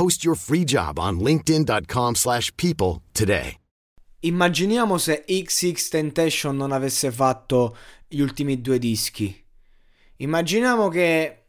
Post your free job on linkedin.com slash people today. Immaginiamo se XX Temptation non avesse fatto gli ultimi due dischi. Immaginiamo che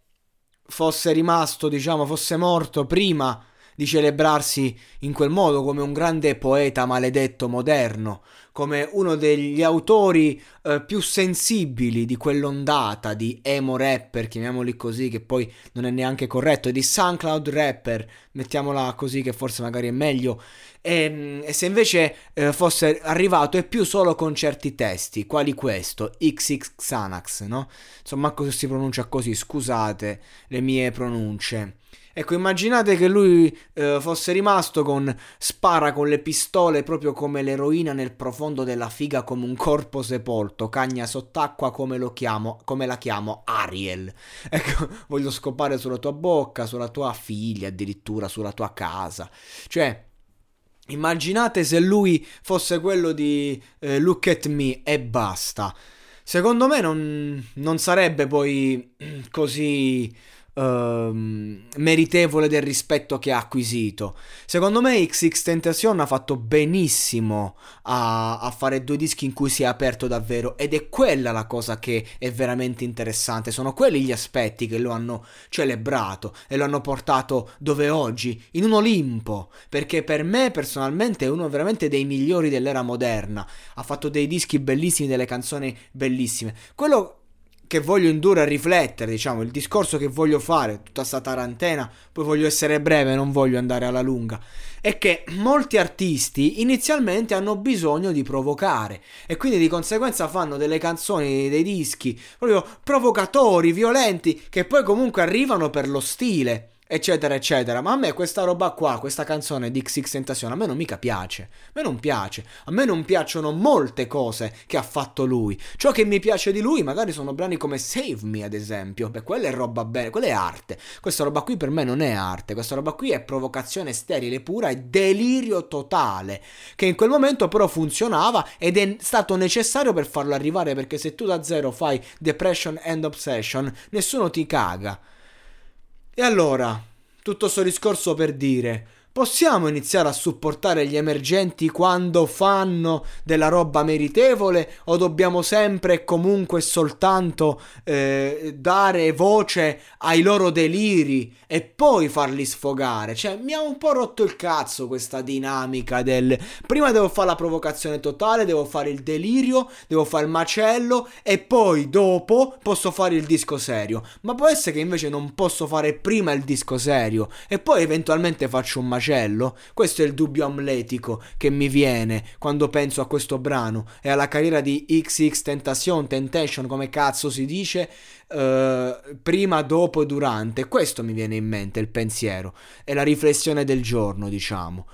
fosse rimasto, diciamo, fosse morto prima di celebrarsi in quel modo come un grande poeta maledetto moderno, come uno degli autori eh, più sensibili di quell'ondata di emo rapper, chiamiamoli così, che poi non è neanche corretto, e di SoundCloud rapper, mettiamola così che forse magari è meglio, e, ehm, e se invece eh, fosse arrivato e più solo con certi testi, quali questo, XX Xanax, no? Insomma, si pronuncia così, scusate le mie pronunce. Ecco, immaginate che lui eh, fosse rimasto con spara con le pistole proprio come l'eroina nel profondo della figa come un corpo sepolto, cagna sott'acqua come lo chiamo, come la chiamo Ariel. Ecco, voglio scopare sulla tua bocca, sulla tua figlia, addirittura sulla tua casa. Cioè, immaginate se lui fosse quello di eh, Look at me e basta. Secondo me non, non sarebbe poi così Uh, meritevole del rispetto che ha acquisito. Secondo me XX Tentacion ha fatto benissimo a, a, fare due dischi in cui si è aperto davvero ed è quella la cosa che è veramente interessante. Sono quelli gli aspetti che lo hanno celebrato e lo hanno portato dove oggi, in un Olimpo, perché per me personalmente è uno veramente dei migliori dell'era moderna. Ha fatto dei dischi bellissimi, delle canzoni bellissime. Quello che voglio indurre a riflettere, diciamo, il discorso che voglio fare, tutta sta tarantena, poi voglio essere breve, non voglio andare alla lunga, è che molti artisti inizialmente hanno bisogno di provocare e quindi di conseguenza fanno delle canzoni, dei dischi proprio provocatori, violenti, che poi comunque arrivano per lo stile eccetera, eccetera. Ma a me questa roba qua, questa canzone di XX Tentacion, a me non mica piace. A me non piace. A me non piacciono molte cose che ha fatto lui. Ciò che mi piace di lui magari sono brani come Save Me, ad esempio. Beh, quella è roba bene, quella è arte. Questa roba qui per me non è arte. Questa roba qui è provocazione sterile pura e delirio totale. Che in quel momento però funzionava ed è stato necessario per farlo arrivare. Perché se tu da zero fai Depression and Obsession, nessuno ti caga. E allora, tutto questo discorso per dire, Possiamo iniziare a supportare gli emergenti quando fanno della roba meritevole o dobbiamo sempre e comunque soltanto eh, dare voce ai loro deliri e poi farli sfogare? Cioè, mi ha un po' rotto il cazzo questa dinamica del prima devo fare la provocazione totale, devo fare il delirio, devo fare il macello e poi dopo posso fare il disco serio. Ma può essere che invece non posso fare prima il disco serio e poi eventualmente faccio un macello macello? Questo è il dubbio amletico che mi viene quando penso a questo brano e alla carriera di XX Tentation, Temptation, come cazzo si dice, uh, prima, dopo e durante. Questo mi viene in mente il pensiero e la riflessione del giorno, diciamo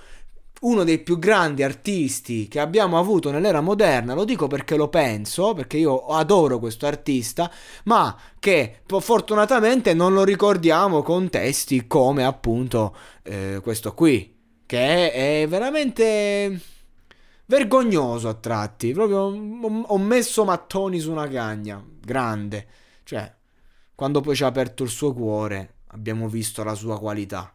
uno dei più grandi artisti che abbiamo avuto nell'era moderna, lo dico perché lo penso, perché io adoro questo artista, ma che fortunatamente non lo ricordiamo con testi come appunto eh, questo qui, che è, veramente vergognoso a tratti, proprio ho messo mattoni su una cagna, grande, cioè quando poi ci ha aperto il suo cuore abbiamo visto la sua qualità.